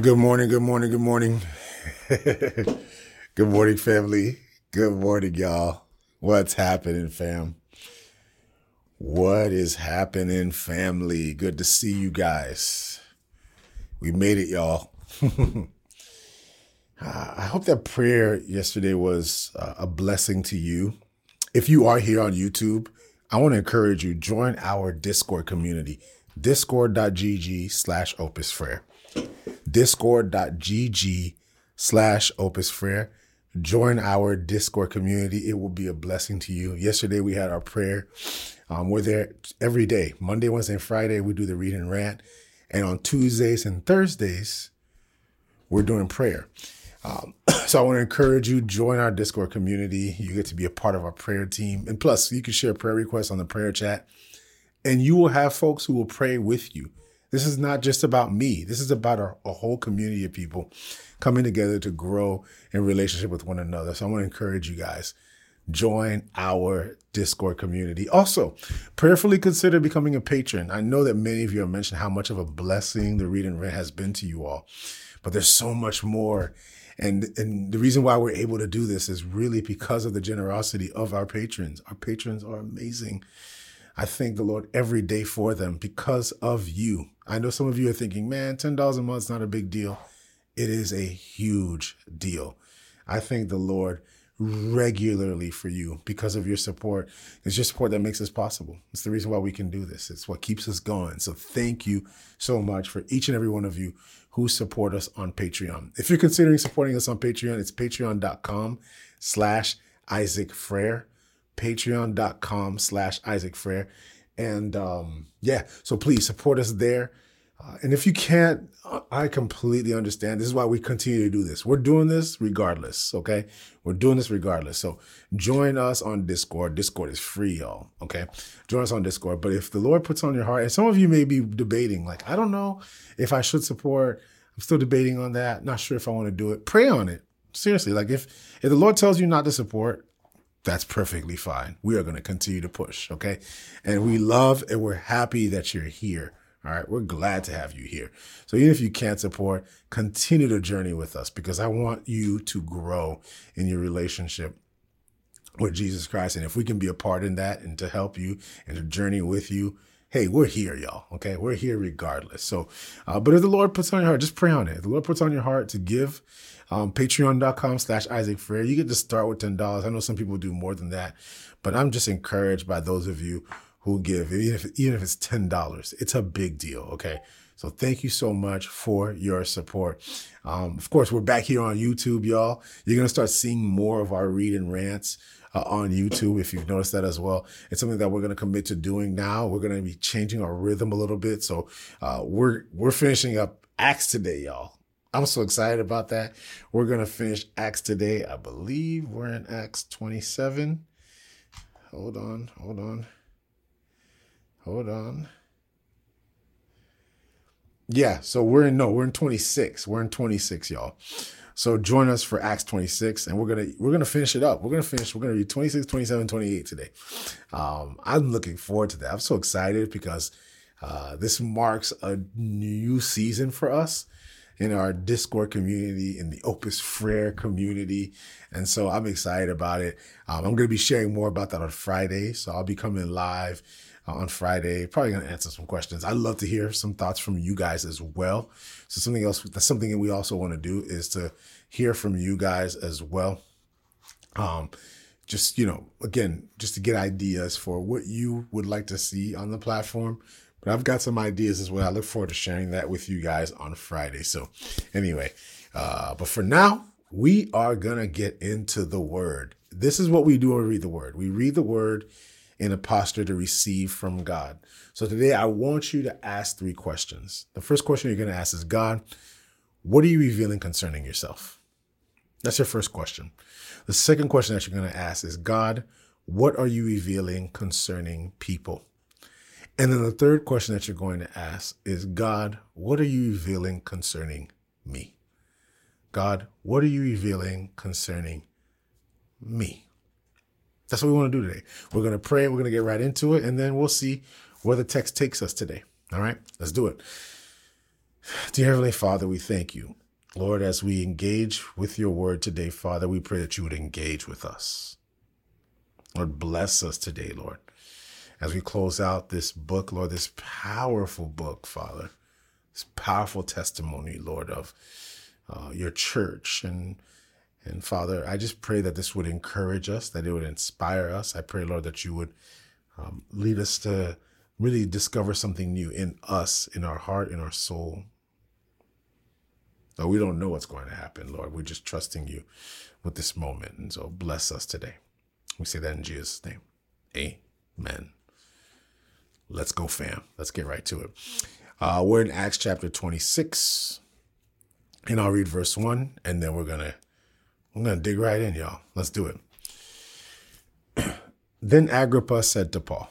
Good morning, good morning, good morning. good morning, family. Good morning, y'all. What's happening, fam? What is happening, family? Good to see you guys. We made it, y'all. I hope that prayer yesterday was uh, a blessing to you. If you are here on YouTube, I want to encourage you, join our Discord community, discord.gg slash opus frere discord.gg slash opus frere. Join our Discord community. It will be a blessing to you. Yesterday we had our prayer. Um, we're there every day. Monday, Wednesday, and Friday, we do the read and rant. And on Tuesdays and Thursdays, we're doing prayer. Um, so I want to encourage you, join our Discord community. You get to be a part of our prayer team. And plus, you can share prayer requests on the prayer chat. And you will have folks who will pray with you. This is not just about me. This is about a, a, whole community of people coming together to grow in relationship with one another. So I want to encourage you guys join our Discord community. Also, prayerfully consider becoming a patron. I know that many of you have mentioned how much of a blessing the read and rant has been to you all, but there's so much more. And, and the reason why we're able to do this is really because of the generosity of our patrons. Our patrons are amazing. I thank the Lord every day for them because of you. I know some of you are thinking, man, $10 a month is not a big deal. It is a huge deal. I thank the Lord regularly for you because of your support. It's your support that makes this possible. It's the reason why we can do this. It's what keeps us going. So thank you so much for each and every one of you who support us on Patreon. If you're considering supporting us on Patreon, it's patreon.com slash Isaac Frere patreon.com slash Isaac Frere. And um, yeah, so please support us there. Uh, and if you can't, I completely understand. This is why we continue to do this. We're doing this regardless, okay? We're doing this regardless. So join us on Discord. Discord is free, y'all, okay? Join us on Discord. But if the Lord puts on your heart, and some of you may be debating, like, I don't know if I should support. I'm still debating on that. Not sure if I want to do it. Pray on it. Seriously, like if if the Lord tells you not to support, that's perfectly fine. We are going to continue to push, okay? And we love and we're happy that you're here. All right, we're glad to have you here. So even if you can't support, continue the journey with us because I want you to grow in your relationship with Jesus Christ. And if we can be a part in that and to help you and to journey with you, hey, we're here, y'all. Okay, we're here regardless. So, uh, but if the Lord puts on your heart, just pray on it. If the Lord puts on your heart to give, um, patreon.com slash Isaac Frere. You get to start with $10. I know some people do more than that, but I'm just encouraged by those of you who give, even if, even if it's $10, it's a big deal. Okay. So thank you so much for your support. Um, of course, we're back here on YouTube, y'all. You're going to start seeing more of our read and rants. Uh, on YouTube, if you've noticed that as well. It's something that we're going to commit to doing now. We're going to be changing our rhythm a little bit. So, uh, we're, we're finishing up Acts today, y'all. I'm so excited about that. We're going to finish Acts today. I believe we're in Acts 27. Hold on, hold on. Hold on. Yeah, so we're in no, we're in 26. We're in 26, y'all. So join us for Acts 26 and we're to we're to finish it up. We're to finish we're to read 26, 27, 28 today. Um I'm looking forward to that. I'm so excited because uh this marks a new season for us in our Discord community, in the Opus Frere community. And so I'm excited about it. Um, I'm going to be sharing more about that on Friday. So I'll be coming live uh, on Friday, probably going to answer some questions. I'd love to hear some thoughts from you guys as well. So something else, that's something that we also want to do is to hear from you guys as well. Um, just, you know, again, just to get ideas for what you would like to see on the platform but I've got some ideas as well. I look forward to sharing that with you guys on Friday. So, anyway, uh, but for now, we are to get into the word. This is what we do when we read the word. We read the word in a posture to receive from God. So today I want you to ask three questions. The first question you're going to ask is God, what are you revealing concerning yourself? That's your first question. The second question that you're going to ask is God, what are you revealing concerning people? And then the third question that you're going to ask is God, what are you revealing concerning me? God, what are you revealing concerning me? That's what we want to do today. We're going to pray, we're going to get right into it, and then we'll see where the text takes us today. All right, let's do it. Dear Heavenly Father, we thank you. Lord, as we engage with your word today, Father, we pray that you would engage with us. Lord, bless us today, Lord. As we close out this book, Lord, this powerful book, Father, this powerful testimony, Lord, of uh, your church. And, and Father, I just pray that this would encourage us, that it would inspire us. I pray, Lord, that you would um, lead us to really discover something new in us, in our heart, in our soul. Though we don't know what's going to happen, Lord, we're just trusting you with this moment. And so bless us today. We say that in Jesus' name. Amen. Let's go, fam. Let's get right to it. Uh, we're in Acts chapter 26, and I'll read verse 1, and then we're gonna we're gonna dig right in, y'all. Let's do it. then Agrippa said to Paul,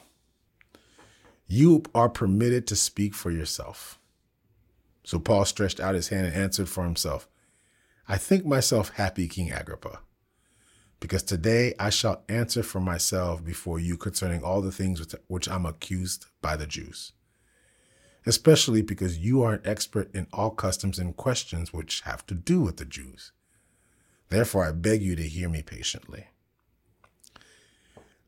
You are permitted to speak for yourself. So Paul stretched out his hand and answered for himself, I think myself happy, King Agrippa because today I shall answer for myself before you concerning all the things which I'm accused by the Jews, especially because you are an expert in all customs and questions which have to do with the Jews. Therefore, I beg you to hear me patiently.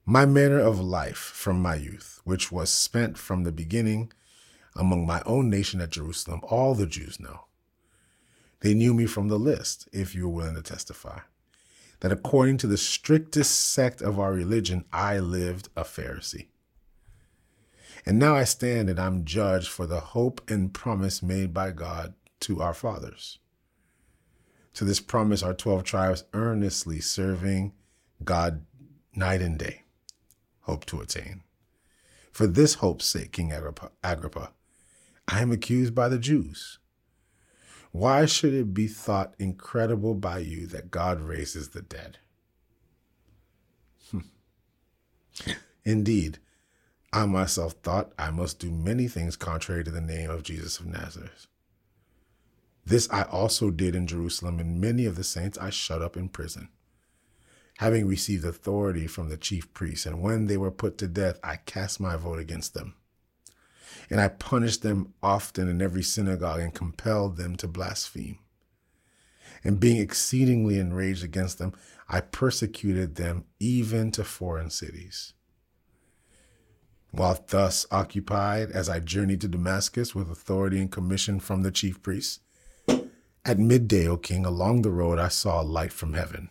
My manner of life from my youth, which was spent from the beginning among my own nation at Jerusalem, all the Jews know. They knew me from the list, if you are willing to testify that according to the strictest sect of our religion, I lived a Pharisee. And now I stand and I'm judged for the hope and promise made by God to our fathers. To this promise, our 12 tribes earnestly serving God night and day, hope to attain. For this hope's sake, King Agrippa, Agrippa I am accused by the Jews why should it be thought incredible by you that God raises the dead? Hmm. Indeed, I myself thought I must do many things contrary to the name of Jesus of Nazareth. This I also did in Jerusalem, and many of the saints I shut up in prison, having received authority from the chief priests. And when they were put to death, I cast my vote against them. And I punished them often in every synagogue and compelled them to blaspheme. And being exceedingly enraged against them, I persecuted them even to foreign cities. While thus occupied, as I journeyed to Damascus with authority and commission from the chief priests, at midday, O king, along the road I saw a light from heaven,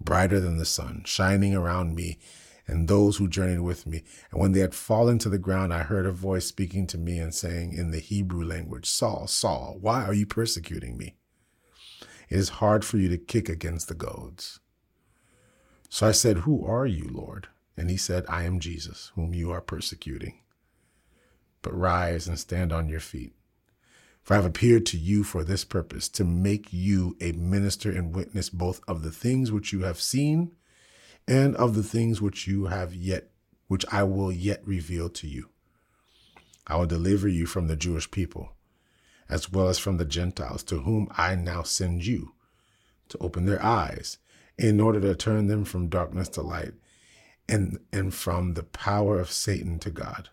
brighter than the sun, shining around me and those who journeyed with me. And when they had fallen to the ground, I heard a voice speaking to me and saying in the Hebrew language, Saul, Saul, why are you persecuting me? It is hard for you to kick against the goads. So I said, Who are you, Lord? And he said, I am Jesus, whom you are persecuting. But rise and stand on your feet. For I have appeared to you for this purpose, to make you a minister and witness both of the things which you have seen and of the things which you have yet, which I will yet reveal to you. I will deliver you from the Jewish people, as well as from the Gentiles, to whom I now send you, to open their eyes, in order to turn them from darkness to light, and, and from the power of Satan to God,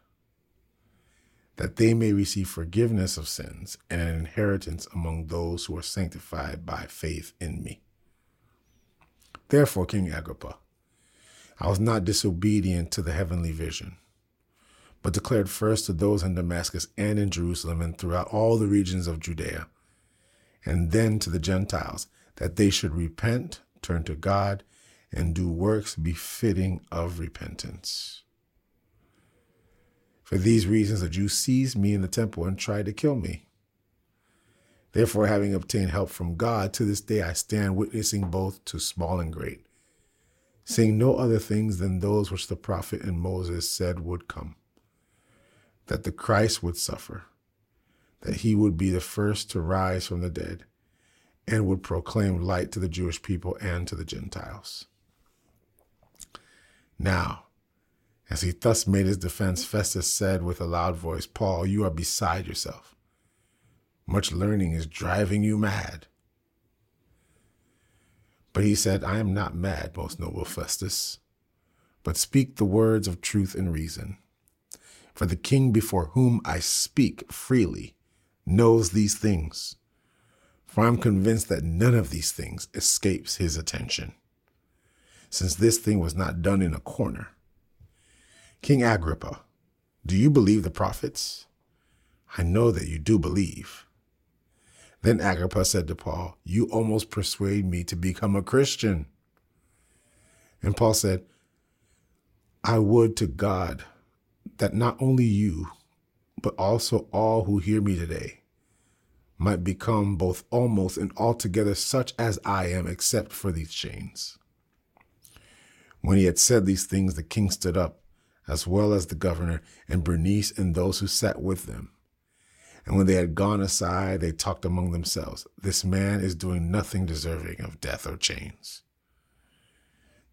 that they may receive forgiveness of sins and an inheritance among those who are sanctified by faith in me. Therefore, King Agrippa, I was not disobedient to the heavenly vision, but declared first to those in Damascus and in Jerusalem and throughout all the regions of Judea, and then to the Gentiles, that they should repent, turn to God, and do works befitting of repentance. For these reasons, the Jews seized me in the temple and tried to kill me. Therefore, having obtained help from God, to this day I stand witnessing both to small and great saying no other things than those which the prophet and Moses said would come that the Christ would suffer, that he would be the first to rise from the dead, and would proclaim light to the Jewish people and to the Gentiles. Now, as he thus made his defense, Festus said with a loud voice, Paul, you are beside yourself. Much learning is driving you mad. But he said, I am not mad, most noble Festus, but speak the words of truth and reason. For the king before whom I speak freely knows these things, for I'm convinced that none of these things escapes his attention, since this thing was not done in a corner. King Agrippa, do you believe the prophets? I know that you do believe. Then Agrippa said to Paul, You almost persuade me to become a Christian. And Paul said, I would to God that not only you, but also all who hear me today might become both almost and altogether such as I am, except for these chains. When he had said these things, the king stood up, as well as the governor, and Bernice and those who sat with them. And when they had gone aside, they talked among themselves, This man is doing nothing deserving of death or chains.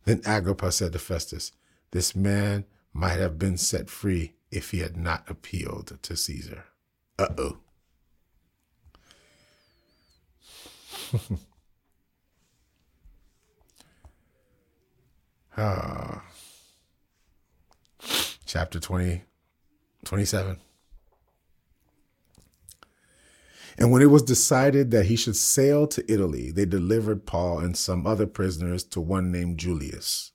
Then Agrippa said to Festus, This man might have been set free if he had not appealed to Caesar. Uh oh. ah. Chapter 20, 27. And when it was decided that he should sail to Italy, they delivered Paul and some other prisoners to one named Julius,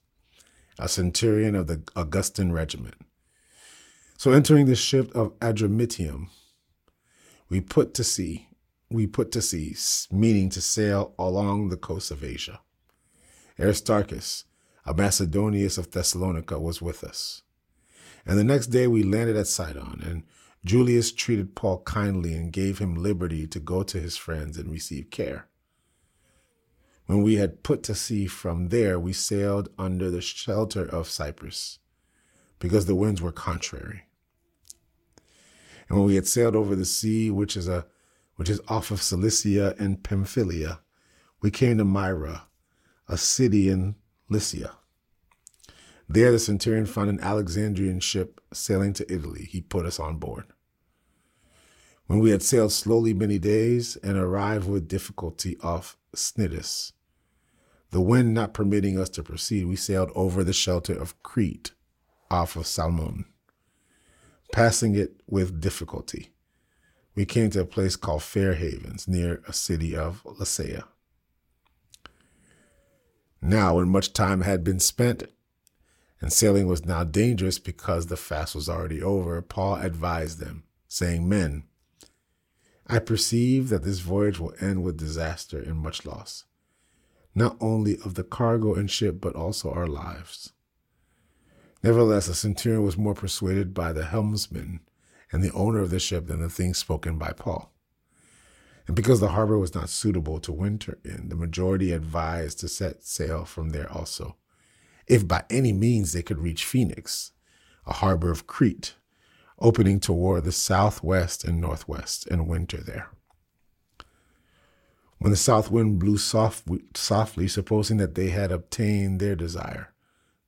a centurion of the Augustan regiment. So entering the ship of Adramyttium, we put to sea. We put to sea, meaning to sail along the coast of Asia. Aristarchus, a Macedonius of Thessalonica, was with us. And the next day we landed at Sidon, and Julius treated Paul kindly and gave him liberty to go to his friends and receive care. When we had put to sea from there, we sailed under the shelter of Cyprus, because the winds were contrary. And when we had sailed over the sea, which is a which is off of Cilicia and Pamphylia, we came to Myra, a city in Lycia. There, the centurion found an Alexandrian ship sailing to Italy. He put us on board. When we had sailed slowly many days and arrived with difficulty off Cnidus, the wind not permitting us to proceed, we sailed over the shelter of Crete off of Salmon, passing it with difficulty. We came to a place called Fair Havens near a city of Lasea. Now, when much time had been spent, and sailing was now dangerous because the fast was already over, Paul advised them, saying, Men, I perceive that this voyage will end with disaster and much loss, not only of the cargo and ship, but also our lives. Nevertheless, the centurion was more persuaded by the helmsman and the owner of the ship than the things spoken by Paul. And because the harbor was not suitable to winter in, the majority advised to set sail from there also if by any means they could reach Phoenix, a harbor of Crete, opening toward the southwest and northwest, and winter there. When the south wind blew soft, softly, supposing that they had obtained their desire,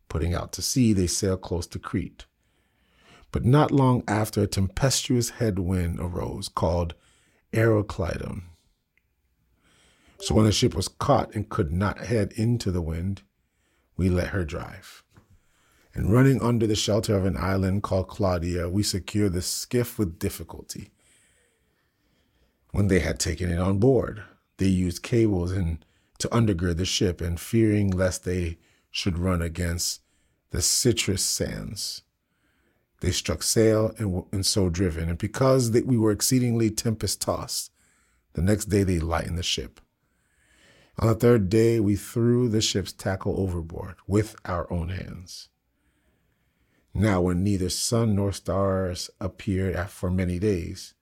putting out to sea, they sailed close to Crete. But not long after, a tempestuous headwind arose called Euroclydon. So when the ship was caught and could not head into the wind, we let her drive. And running under the shelter of an island called Claudia, we secured the skiff with difficulty. When they had taken it on board, they used cables and to undergird the ship, and fearing lest they should run against the Syrtis sands, they struck sail and, and so driven. And because they, we were exceedingly tempest tossed, the next day they lightened the ship on the third day, we threw the ship's tackle overboard with our own hands. Now, when neither sun nor stars appeared for many days,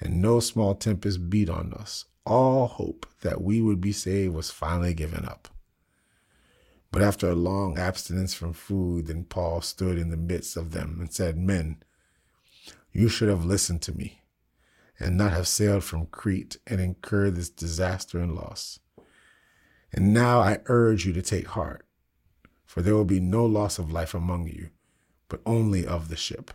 and no small tempest beat on us, all hope that we would be saved was finally given up. But after a long abstinence from food, then Paul stood in the midst of them and said, Men, you should have listened to me and not have sailed from Crete and incurred this disaster and loss. And now I urge you to take heart, for there will be no loss of life among you, but only of the ship.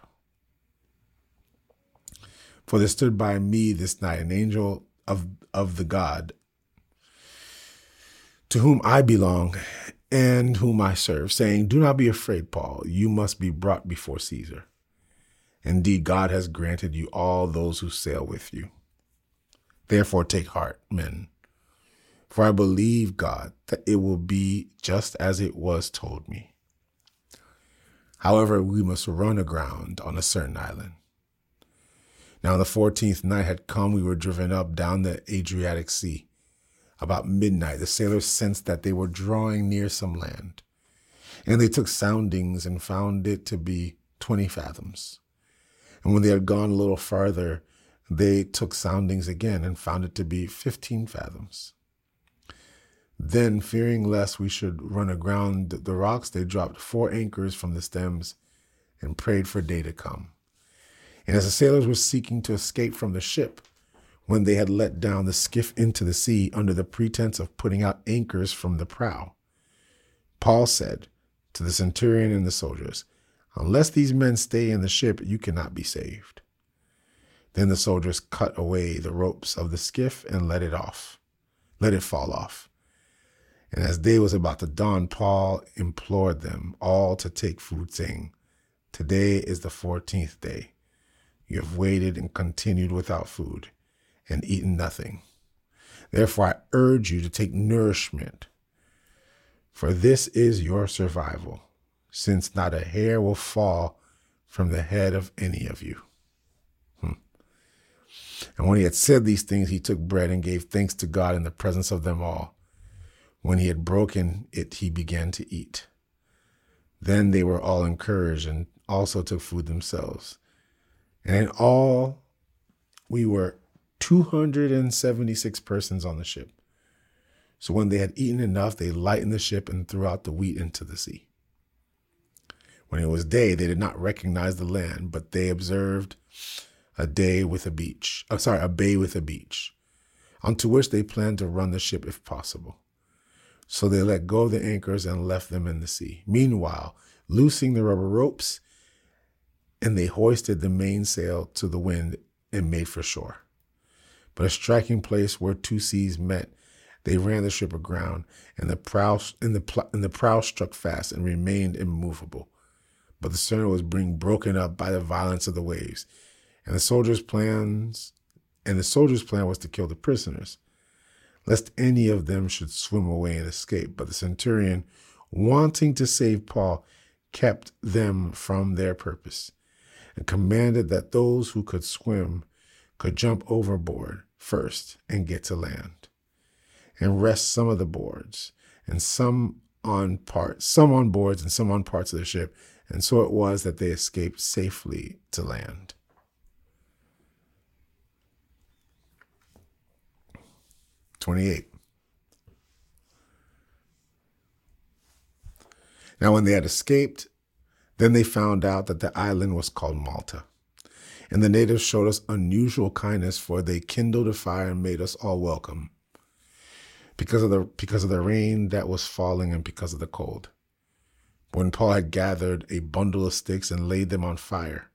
For there stood by me this night an angel of, of the God to whom I belong and whom I serve, saying, Do not be afraid, Paul. You must be brought before Caesar. Indeed, God has granted you all those who sail with you. Therefore, take heart, men. For I believe, God, that it will be just as it was told me. However, we must run aground on a certain island. Now, the fourteenth night had come, we were driven up down the Adriatic Sea. About midnight, the sailors sensed that they were drawing near some land. And they took soundings and found it to be 20 fathoms. And when they had gone a little farther, they took soundings again and found it to be 15 fathoms. Then, fearing lest we should run aground the rocks, they dropped four anchors from the stems and prayed for day to come. And as the sailors were seeking to escape from the ship, when they had let down the skiff into the sea under the pretense of putting out anchors from the prow, Paul said to the centurion and the soldiers, Unless these men stay in the ship, you cannot be saved. Then the soldiers cut away the ropes of the skiff and let it off, let it fall off. And as day was about to dawn, Paul implored them all to take food, saying, Today is the fourteenth day. You have waited and continued without food and eaten nothing. Therefore, I urge you to take nourishment, for this is your survival, since not a hair will fall from the head of any of you. Hmm. And when he had said these things, he took bread and gave thanks to God in the presence of them all. When he had broken it, he began to eat. Then they were all encouraged and also took food themselves. And in all, we were 276 persons on the ship. So when they had eaten enough, they lightened the ship and threw out the wheat into the sea. When it was day, they did not recognize the land, but they observed a day with a beach. Oh, sorry, a bay with a beach, onto which they planned to run the ship if possible. So they let go of the anchors and left them in the sea. Meanwhile, loosing the rubber ropes, and they hoisted the mainsail to the wind and made for shore. But a striking place where two seas met, they ran the ship aground, and the prow and the, and the prow struck fast and remained immovable. But the stern was being broken up by the violence of the waves, and the soldiers' plans and the soldiers' plan was to kill the prisoners lest any of them should swim away and escape. But the centurion, wanting to save Paul, kept them from their purpose and commanded that those who could swim could jump overboard first and get to land and rest some of the boards and some on parts, some on boards and some on parts of the ship. And so it was that they escaped safely to land. 28. Now, when they had escaped, then they found out that the island was called Malta. And the natives showed us unusual kindness, for they kindled a fire and made us all welcome because of the because of the rain that was falling and because of the cold. When Paul had gathered a bundle of sticks and laid them on fire,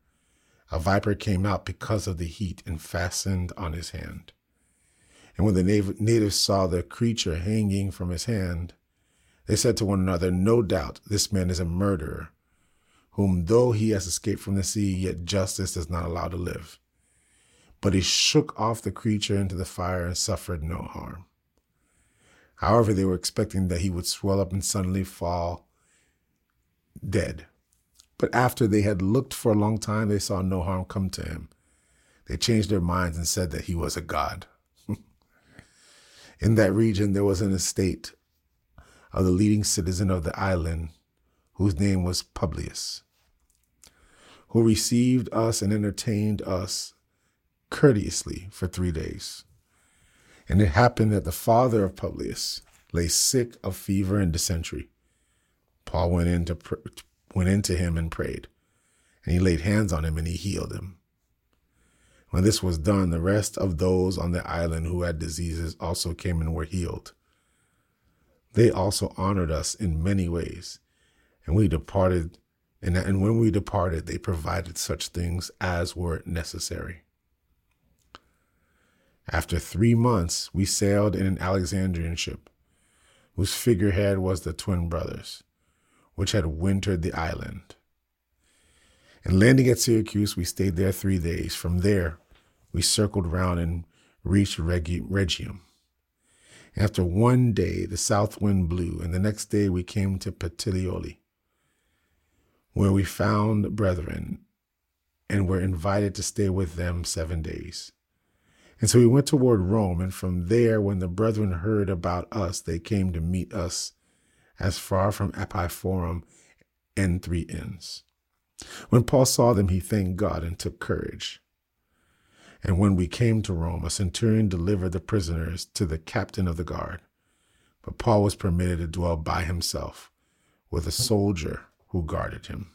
a viper came out because of the heat and fastened on his hand. And when the natives saw the creature hanging from his hand, they said to one another, No doubt this man is a murderer, whom though he has escaped from the sea, yet justice does not allow to live. But he shook off the creature into the fire and suffered no harm. However, they were expecting that he would swell up and suddenly fall dead. But after they had looked for a long time, they saw no harm come to him. They changed their minds and said that he was a god in that region, there was an estate of the leading citizen of the island, whose name was Publius, who received us and entertained us courteously for three days. And it happened that the father of Publius lay sick of fever and dysentery. Paul went in to went into him and prayed, and he laid hands on him and he healed him. When this was done, the rest of those on the island who had diseases also came and were healed. They also honored us in many ways, and we departed. And, and when we departed, they provided such things as were necessary. After three months, we sailed in an Alexandrian ship, whose figurehead was the twin brothers, which had wintered the island. And landing at Syracuse, we stayed there three days. From there, we circled round and reached Rhegium. After one day, the south wind blew, and the next day we came to Puteoli, where we found brethren and were invited to stay with them seven days. And so we went toward Rome, and from there, when the brethren heard about us, they came to meet us as far from Appii Forum and three inns. When Paul saw them, he thanked God and took courage. And when we came to Rome, a centurion delivered the prisoners to the captain of the guard. But Paul was permitted to dwell by himself with a soldier who guarded him.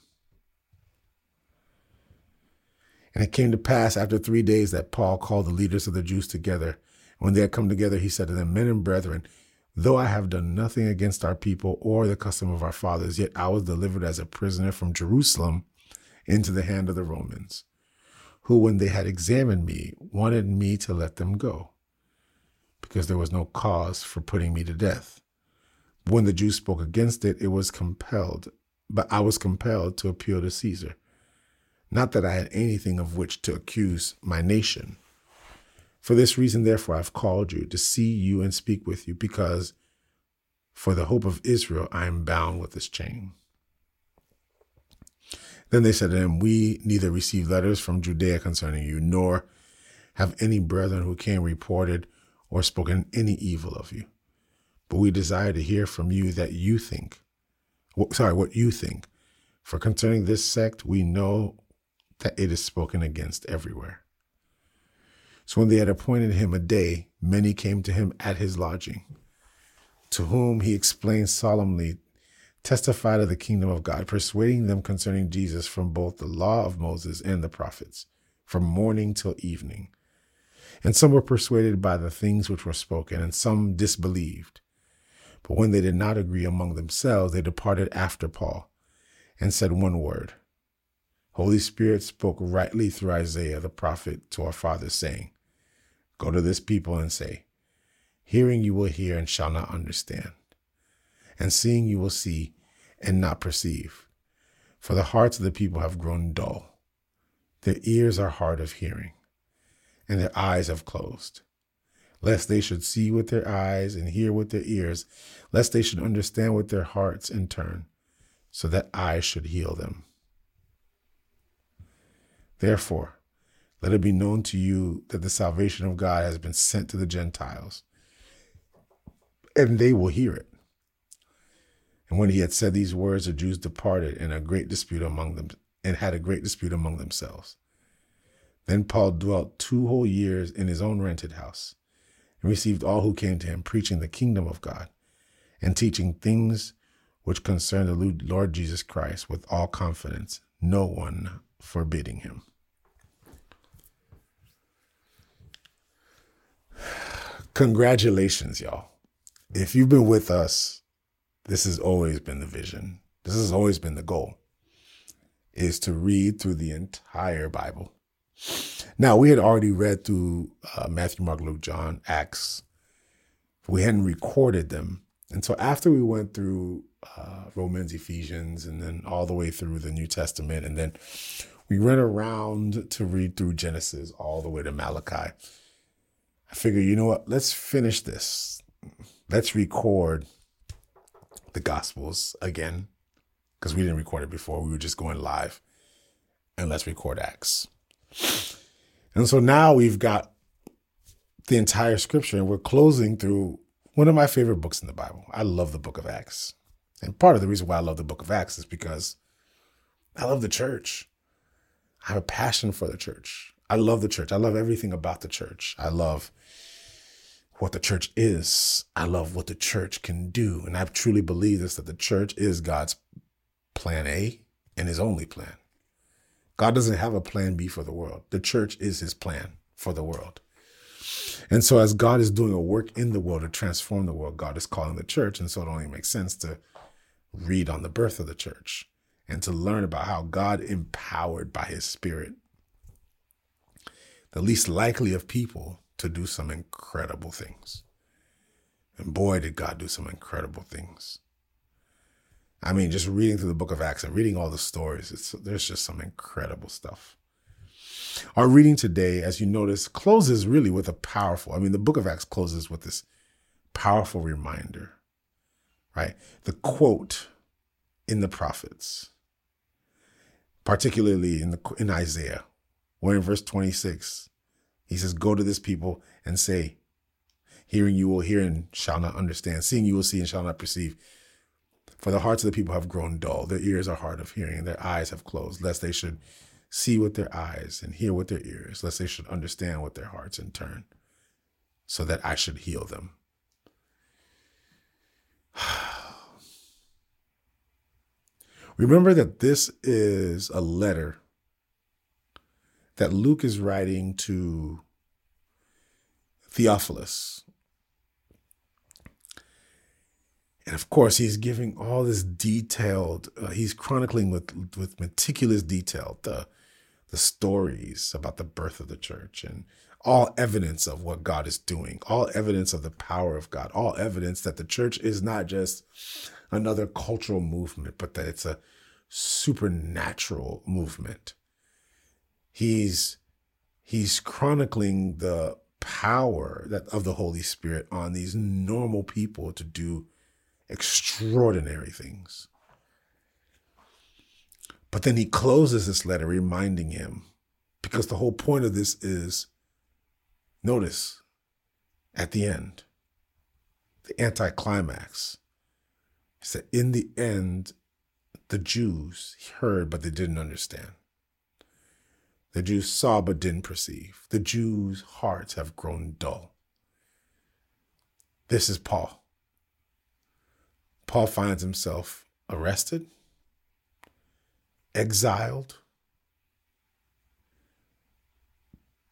And it came to pass after three days that Paul called the leaders of the Jews together. When they had come together, he said to them, Men and brethren, though I have done nothing against our people or the custom of our fathers, yet I was delivered as a prisoner from Jerusalem into the hand of the Romans who, when they had examined me, wanted me to let them go, because there was no cause for putting me to death. When the Jews spoke against it, it was compelled, but I was compelled to appeal to Caesar. Not that I had anything of which to accuse my nation. For this reason, therefore, I've called you to see you and speak with you, because for the hope of Israel I am bound with this chain. Then they said to him, We neither received letters from Judea concerning you, nor have any brethren who came reported or spoken any evil of you. But we desire to hear from you that you think, sorry, what you think. For concerning this sect, we know that it is spoken against everywhere. So when they had appointed him a day, many came to him at his lodging, to whom he explained solemnly testified of the kingdom of God, persuading them concerning Jesus from both the law of Moses and the prophets, from morning till evening. And some were persuaded by the things which were spoken, and some disbelieved. But when they did not agree among themselves, they departed after Paul and said one word. Holy Spirit spoke rightly through Isaiah the prophet to our fathers, saying, Go to this people and say, Hearing you will hear and shall not understand and seeing you will see and not perceive. For the hearts of the people have grown dull. Their ears are hard of hearing, and their eyes have closed, lest they should see with their eyes and hear with their ears, lest they should understand with their hearts and turn, so that I should heal them. Therefore, let it be known to you that the salvation of God has been sent to the Gentiles, and they will hear it. And when he had said these words, the Jews departed in a great dispute among them and had a great dispute among themselves. Then Paul dwelt two whole years in his own rented house and received all who came to him, preaching the kingdom of God and teaching things which concern the Lord Jesus Christ with all confidence, no one forbidding him. Congratulations, y'all. If you've been with us this has always been the vision. This has always been the goal is to read through the entire Bible. Now, we had already read through uh, Matthew, Mark, Luke, John, Acts. We hadn't recorded them. And so after we went through uh, Romans, Ephesians, and then all the way through the New Testament, and then we went around to read through Genesis all the way to Malachi. I figured, you know what? Let's finish this. Let's record the Gospels again because we didn't record it before. We were just going live and let's record Acts. And so now we've got the entire scripture and we're closing through one of my favorite books in the Bible. I love the book of Acts. And part of the reason why I love the book of Acts is because I love the church. I have a passion for the church. I love the church. I love everything about the church. I love what the church is. I love what the church can do. And I truly believe this that the church is God's plan A and his only plan. God doesn't have a plan B for the world. The church is his plan for the world. And so, as God is doing a work in the world to transform the world, God is calling the church. And so, it only makes sense to read on the birth of the church and to learn about how God empowered by his spirit the least likely of people to do some incredible things. And boy, did God do some incredible things. I mean, just reading through the book of Acts and reading all the stories, there's just some incredible stuff. Our reading today, as you notice, closes really with a powerful, I mean, the book of Acts closes with this powerful reminder, right? The quote in the prophets, particularly in, the, in Isaiah, where in verse 26, he says, Go to this people and say, Hearing you will hear and shall not understand, seeing you will see and shall not perceive. For the hearts of the people have grown dull, their ears are hard of hearing, And their eyes have closed, lest they should see with their eyes and hear with their ears, lest they should understand with their hearts and turn, so that I should heal them. Remember that this is a letter that Luke is writing to Theophilus. And of course, he's giving all this detailed, uh, he's chronicling with, with meticulous detail the, the stories about the birth of the church and all evidence of what God is doing, all evidence of the power of God, all evidence that the church is not just another cultural movement, but that it's a supernatural movement. He's he's chronicling the power that of the Holy Spirit on these normal people to do extraordinary things. But then he closes this letter reminding him, because the whole point of this is notice at the end, the anticlimax he said, in the end, the Jews heard, but they didn't understand. The Jews saw, but didn't perceive. The Jews' hearts have grown dull. This is Paul. Paul finds himself arrested, exiled,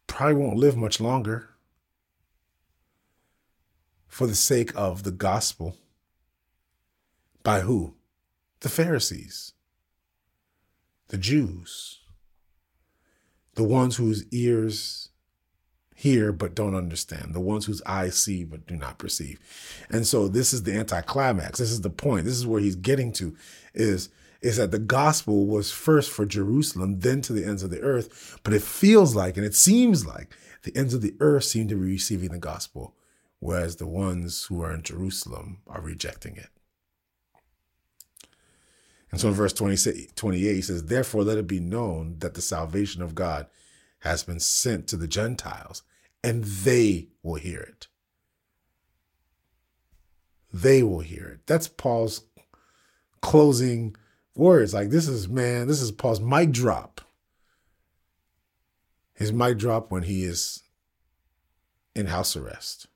probably won't live much longer for the sake of the gospel. By who? The Pharisees, the Jews, the ones whose ears hear but don't understand, the ones whose eyes see but do not perceive. And so this is the anticlimax. This is the point. This is where he's getting to is is that the gospel was first for Jerusalem, then to the ends of the earth. But it feels like and it seems like the ends of the earth seem to be receiving the gospel, whereas the ones who are in Jerusalem are rejecting it. And so in verse 28, he says, Therefore let it be known that the salvation of God has been sent to the Gentiles, and they will hear it. They will hear it. That's Paul's closing words. Like this is, man, this is Paul's mic drop. His mic drop when he is in house arrest.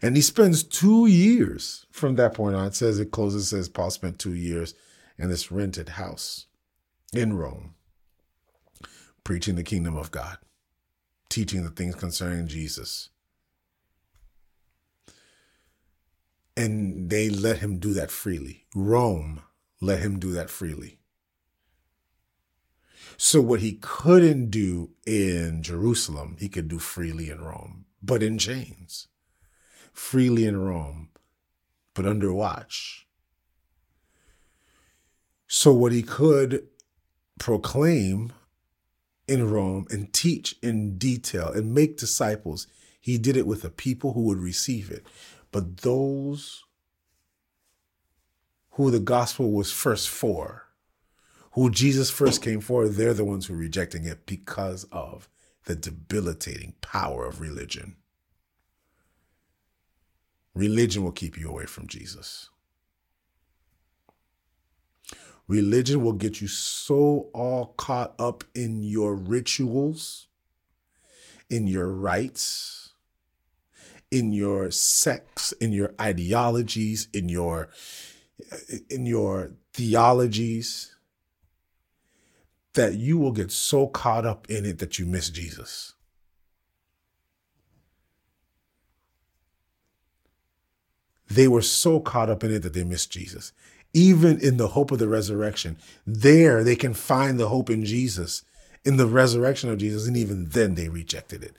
And he spends two years from that point on. It says it closes, says Paul spent two years in this rented house in Rome, preaching the kingdom of God, teaching the things concerning Jesus. And they let him do that freely. Rome let him do that freely. So, what he couldn't do in Jerusalem, he could do freely in Rome, but in chains freely in Rome, but under watch. So, what he could proclaim in Rome and teach in detail and make disciples, he did it with the people who would receive it. But those who the gospel was first for, who Jesus first came for, they're the ones who are rejecting it because of the debilitating power of religion. Religion will keep you away from Jesus. Religion will get you so all caught up in your rituals, in your rites, in your sects, in your ideologies, in your in your theologies that you will get so caught up in it that you miss Jesus. They were so caught up in it that they missed Jesus. Even in the hope of the resurrection, there they can find the hope in Jesus, in the resurrection of Jesus, and even then they rejected it.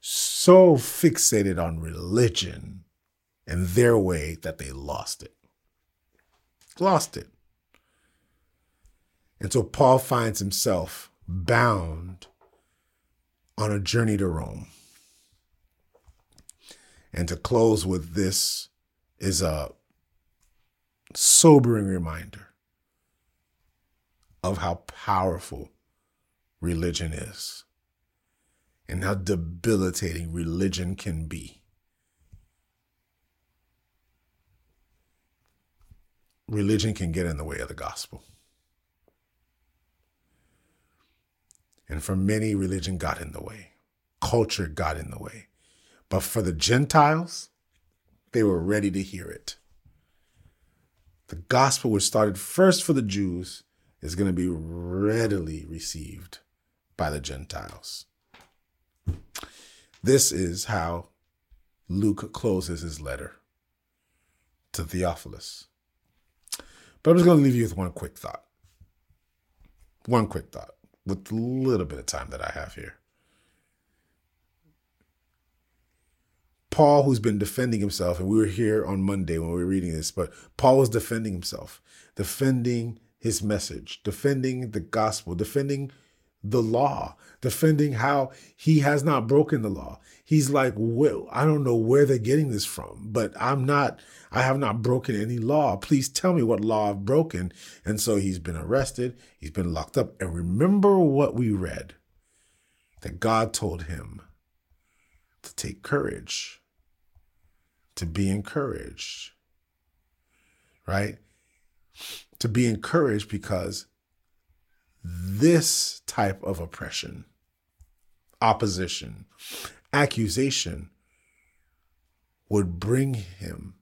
So fixated on religion and their way that they lost it. Lost it. And so Paul finds himself bound on a journey to Rome. And to close with this is a sobering reminder of how powerful religion is and how debilitating religion can be. Religion can get in the way of the gospel. And for many, religion got in the way, culture got in the way. But for the Gentiles, they were ready to hear it. The gospel, which started first for the Jews, is going to be readily received by the Gentiles. This is how Luke closes his letter to Theophilus. But I'm just going to leave you with one quick thought. One quick thought with a little bit of time that I have here. Paul, who's been defending himself, and we were here on Monday when we were reading this, but Paul was defending himself, defending his message, defending the gospel, defending the law, defending how he has not broken the law. He's like, well, I don't know where they're getting this from, but I'm not, I have not broken any law. Please tell me what law I've broken. And so he's been arrested, he's been locked up. And remember what we read that God told him to take courage, to be encouraged, right? To be encouraged because this type of oppression, opposition, accusation would bring him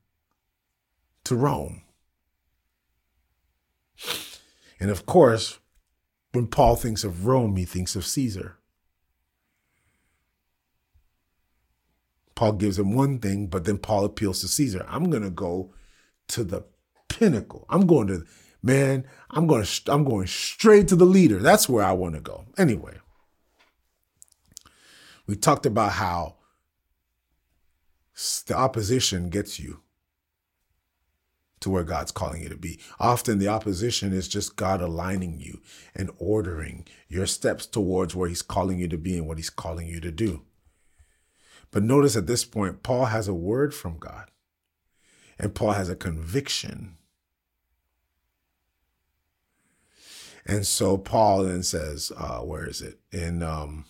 to Rome. And of course, when Paul thinks of Rome, he thinks of Caesar. Paul gives him one thing, but then Paul appeals to Caesar. I'm going to go to the pinnacle. I'm going to man, I'm going to, I'm going straight to the leader. That's where I want to go. Anyway, we talked about how the opposition gets you to where God's calling you to be. Often the opposition is just God aligning you and ordering your steps towards where he's calling you to be and what he's calling you to do. But notice at this point, Paul has a word from God and Paul has a conviction And so Paul then says, uh, where is it? In um,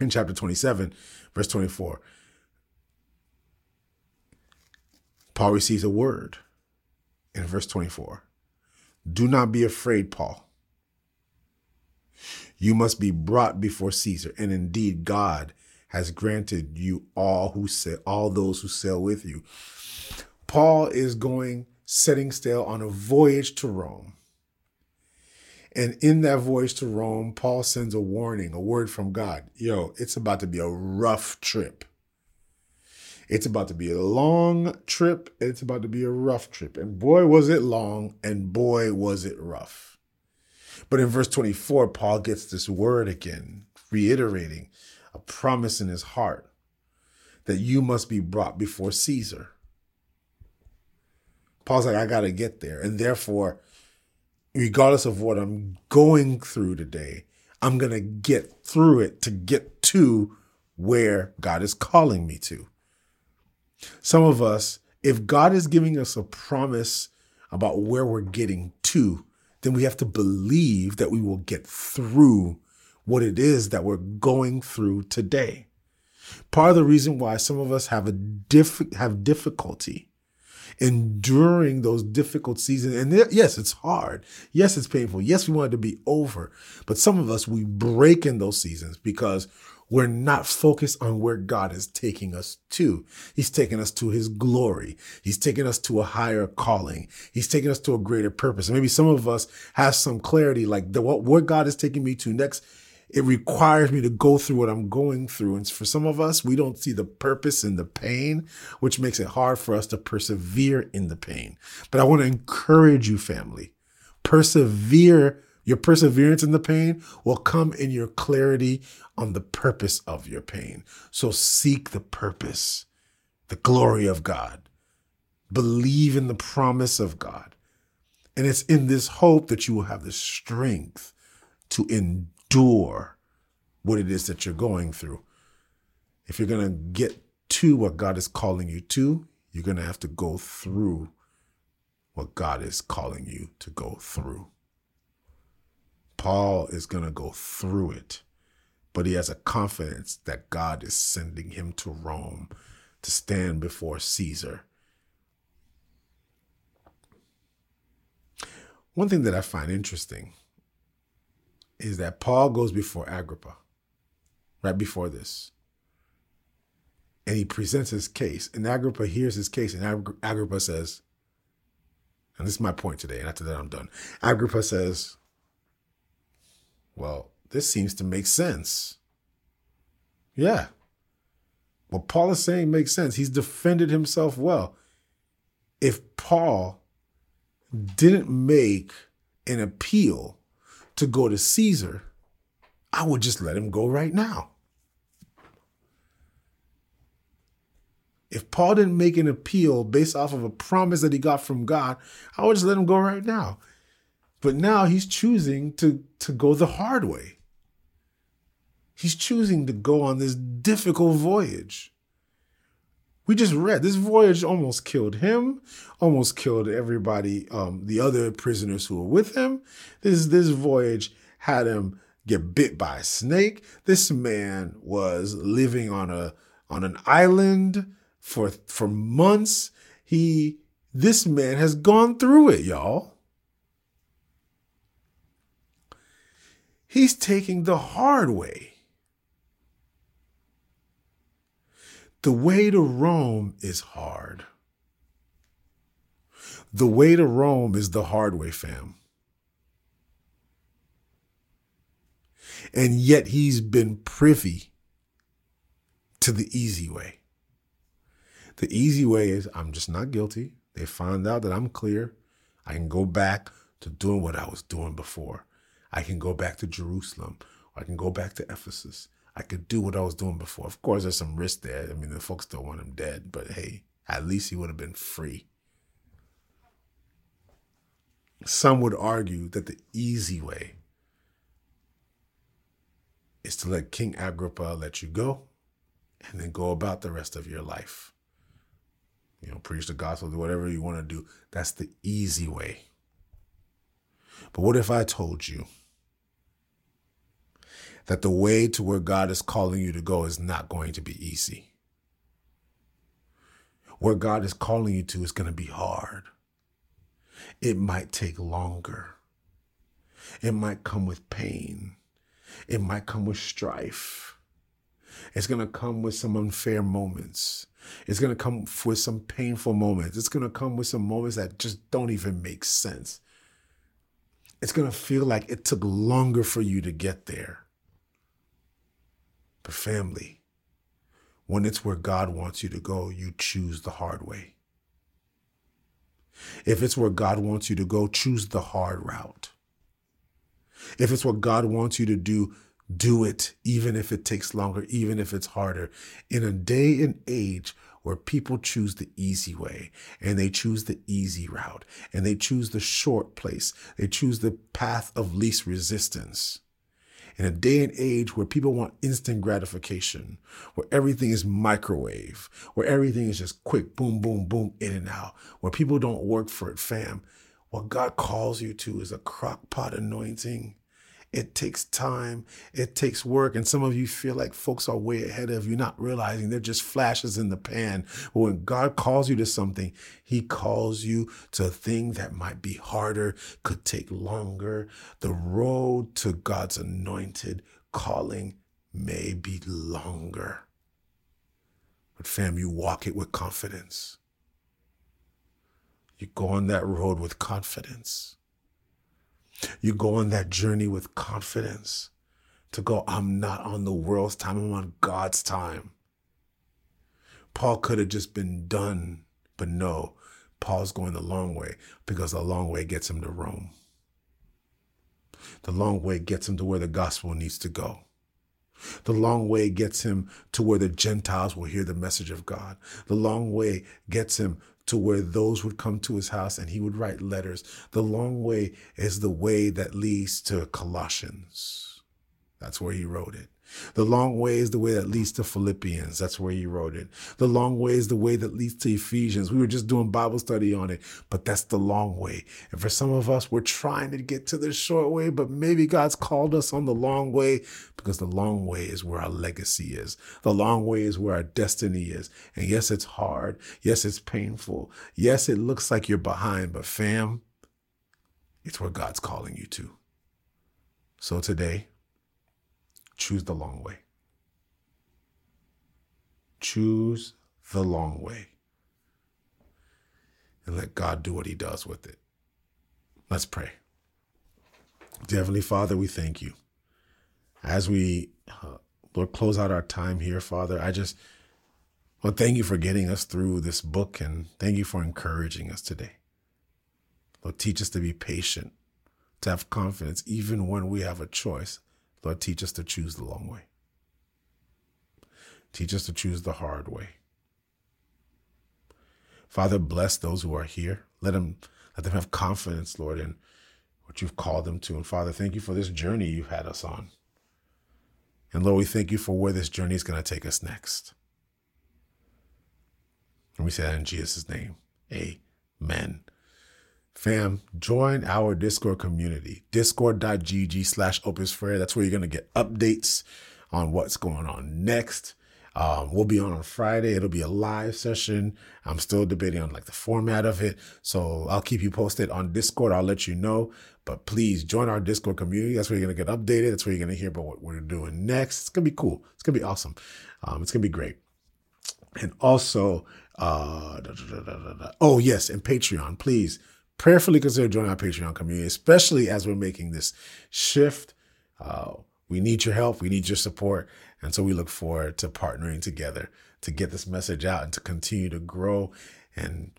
in chapter 27, verse 24. Paul receives a word in verse 24. Do not be afraid, Paul. You must be brought before Caesar, and indeed God has granted you all who sail, all those who sail with you. Paul is going setting sail on a voyage to Rome. And in that voyage to Rome, Paul sends a warning, a word from God. Yo, it's about to be a rough trip. It's about to be a long trip. It's about to be a rough trip. And boy, was it long, and boy, was it rough. But in verse 24, Paul gets this word again, reiterating a promise in his heart that you must be brought before Caesar. Paul's like, I got to get there. And therefore, regardless of what I'm going through today, I'm going to get through it to get to where God is calling me to. Some of us, if God is giving us a promise about where we're getting to, then we have to believe that we will get through what it is that we're going through today. Part of the reason why some of us have a diff- have difficulty enduring those difficult seasons. And yes, it's hard. Yes, it's painful. Yes, we want it to be over. But some of us, we break in those seasons because we're not focused on where God is taking us to. He's taking us to his glory. He's taking us to a higher calling. He's taking us to a greater purpose. And maybe some of us have some clarity like the, what, what God is taking me to next it requires me to go through what I'm going through. And for some of us, we don't see the purpose in the pain, which makes it hard for us to persevere in the pain. But I want to encourage you, family, persevere. Your perseverance in the pain will come in your clarity on the purpose of your pain. So seek the purpose, the glory of God. Believe in the promise of God. And it's in this hope that you will have the strength to endure what it is that you're going through. If you're going to get to what God is calling you to, you're going to have to go through what God is calling you to go through. Paul is going to go through it, but he has a confidence that God is sending him to Rome to stand before Caesar. One thing that I find interesting is that Paul goes before Agrippa, right before this. And he presents his case, and Agrippa hears his case, and Agrippa says, and this is my point today, and after that I'm done. Agrippa says, Well, this seems to make sense. Yeah. What Paul is saying makes sense. He's defended himself well. If Paul didn't make an appeal to go to Caesar, I would just let him go right now. If Paul didn't make an appeal based off of a promise that he got from God, I would just let him go right now. But now he's choosing to, to go the hard way. He's choosing to go on this difficult voyage. We just read this voyage almost killed him, almost killed everybody, um, the other prisoners who were with him. This this voyage had him get bit by a snake. This man was living on a on an island for for months. He this man has gone through it, y'all. He's taking the hard way. The way to Rome is hard. The way to Rome is the hard way, fam. And yet he's been privy to the easy way. The easy way is I'm just not guilty. They find out that I'm clear. I can go back to doing what I was doing before. I can go back to Jerusalem. I can go back to Ephesus. I could do what I was doing before. Of course, there's some risk there. I mean, the folks don't want him dead, but hey, at least he would have been free. Some would argue that the easy way is to let King Agrippa let you go and then go about the rest of your life you know, preach the gospel, do whatever you want to do. That's the easy way. But what if I told you that the way to where God is calling you to go is not going to be easy? Where God is calling you to is going to be hard. It might take longer. It might come with pain. It might come with strife. It's going to come with some unfair moments. It's going to come with some painful moments. It's going to come with some moments that just don't even make sense. It's going to feel like it took longer for you to get there. Family, when it's where God wants you to go, you choose the hard way. If it's where God wants you to go, choose the hard route. If it's what God wants you to do, do it, even if it takes longer, even if it's harder. In a day and age where people choose the easy way and they choose the easy route and they choose the short place, they choose the path of least resistance. In a day and age where people want instant gratification, where everything is microwave, where everything is just quick, boom, boom, boom, in and out, where people don't work for it, fam. What God calls you to is a crock pot anointing it takes time, it takes work. And some of you feel like folks are way ahead of you, not realizing they're just flashes in the pan. But when God calls you to something, He calls you to a thing that might be harder, could take longer. The road to God's anointed calling may be longer. But fam, you walk it with confidence. You go on that road with confidence. You go on that journey with confidence to go, I'm not on the world's time, I'm on God's time. Paul could have just been done, but no, Paul's going the long way because the long way gets him to Rome. The long way gets him to where the gospel needs to go. The long way gets him to where the Gentiles will hear the message of God. The long way gets him to where those would come to his house and he would write letters. The long way is the way that leads to Colossians. That's where he wrote it. The long way is the way that leads to Philippians. That's where he wrote it. The long way is the way that leads to Ephesians. We were just doing Bible study on it, but that's the long way. And for some of us, we're trying to get to the short way, but maybe God's called us on the long way because the long way is where our legacy is. The long way is where our destiny is. And yes, it's hard. Yes, it's painful. Yes, it looks like you're behind, but fam, it's where God's calling you to. So today, choose the long way. Choose the long way. And let God do what he does with it. Let's pray. Dear Heavenly Father, we thank you. As we, uh, Lord, close out our time here, Father, I just, well, thank you for getting us through this book and thank you for encouraging us today. Lord, teach us to be patient, to have confidence, even when we have a choice Lord, teach us to choose the long way. Teach us to choose the hard way. Father, bless those who are here. Let them let them have confidence, Lord, in what you've called them to. And Father, thank you for this journey you've had us on. And Lord, we thank you for where this journey is going to take us next. And we say that in Jesus' name. Amen. Fam, join our Discord community, discord.gg slash opus. That's where you're going to get updates on what's going on next. Um, we'll be on on Friday. It'll be a live session. I'm still debating on like the format of it. So I'll keep you posted on Discord. I'll let you know. But please join our Discord community. That's where you're going to get updated. That's where you're going to hear about what we're doing next. It's going to be cool. It's going to be awesome. Um, it's going to be great. And also, uh, da, da, da, oh, yes, and Patreon, please prayerfully consider joining our Patreon community, especially as we're making this shift. Uh, we need your help. We need your support. And so we look forward to partnering together to get this message out and to continue to grow and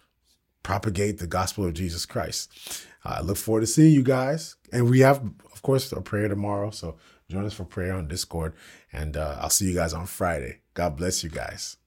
propagate the gospel of Jesus Christ. Uh, I look forward to seeing you guys. And we have, of course, a prayer tomorrow. So join us for prayer on Discord. And uh, I'll see you guys on Friday. God bless you guys.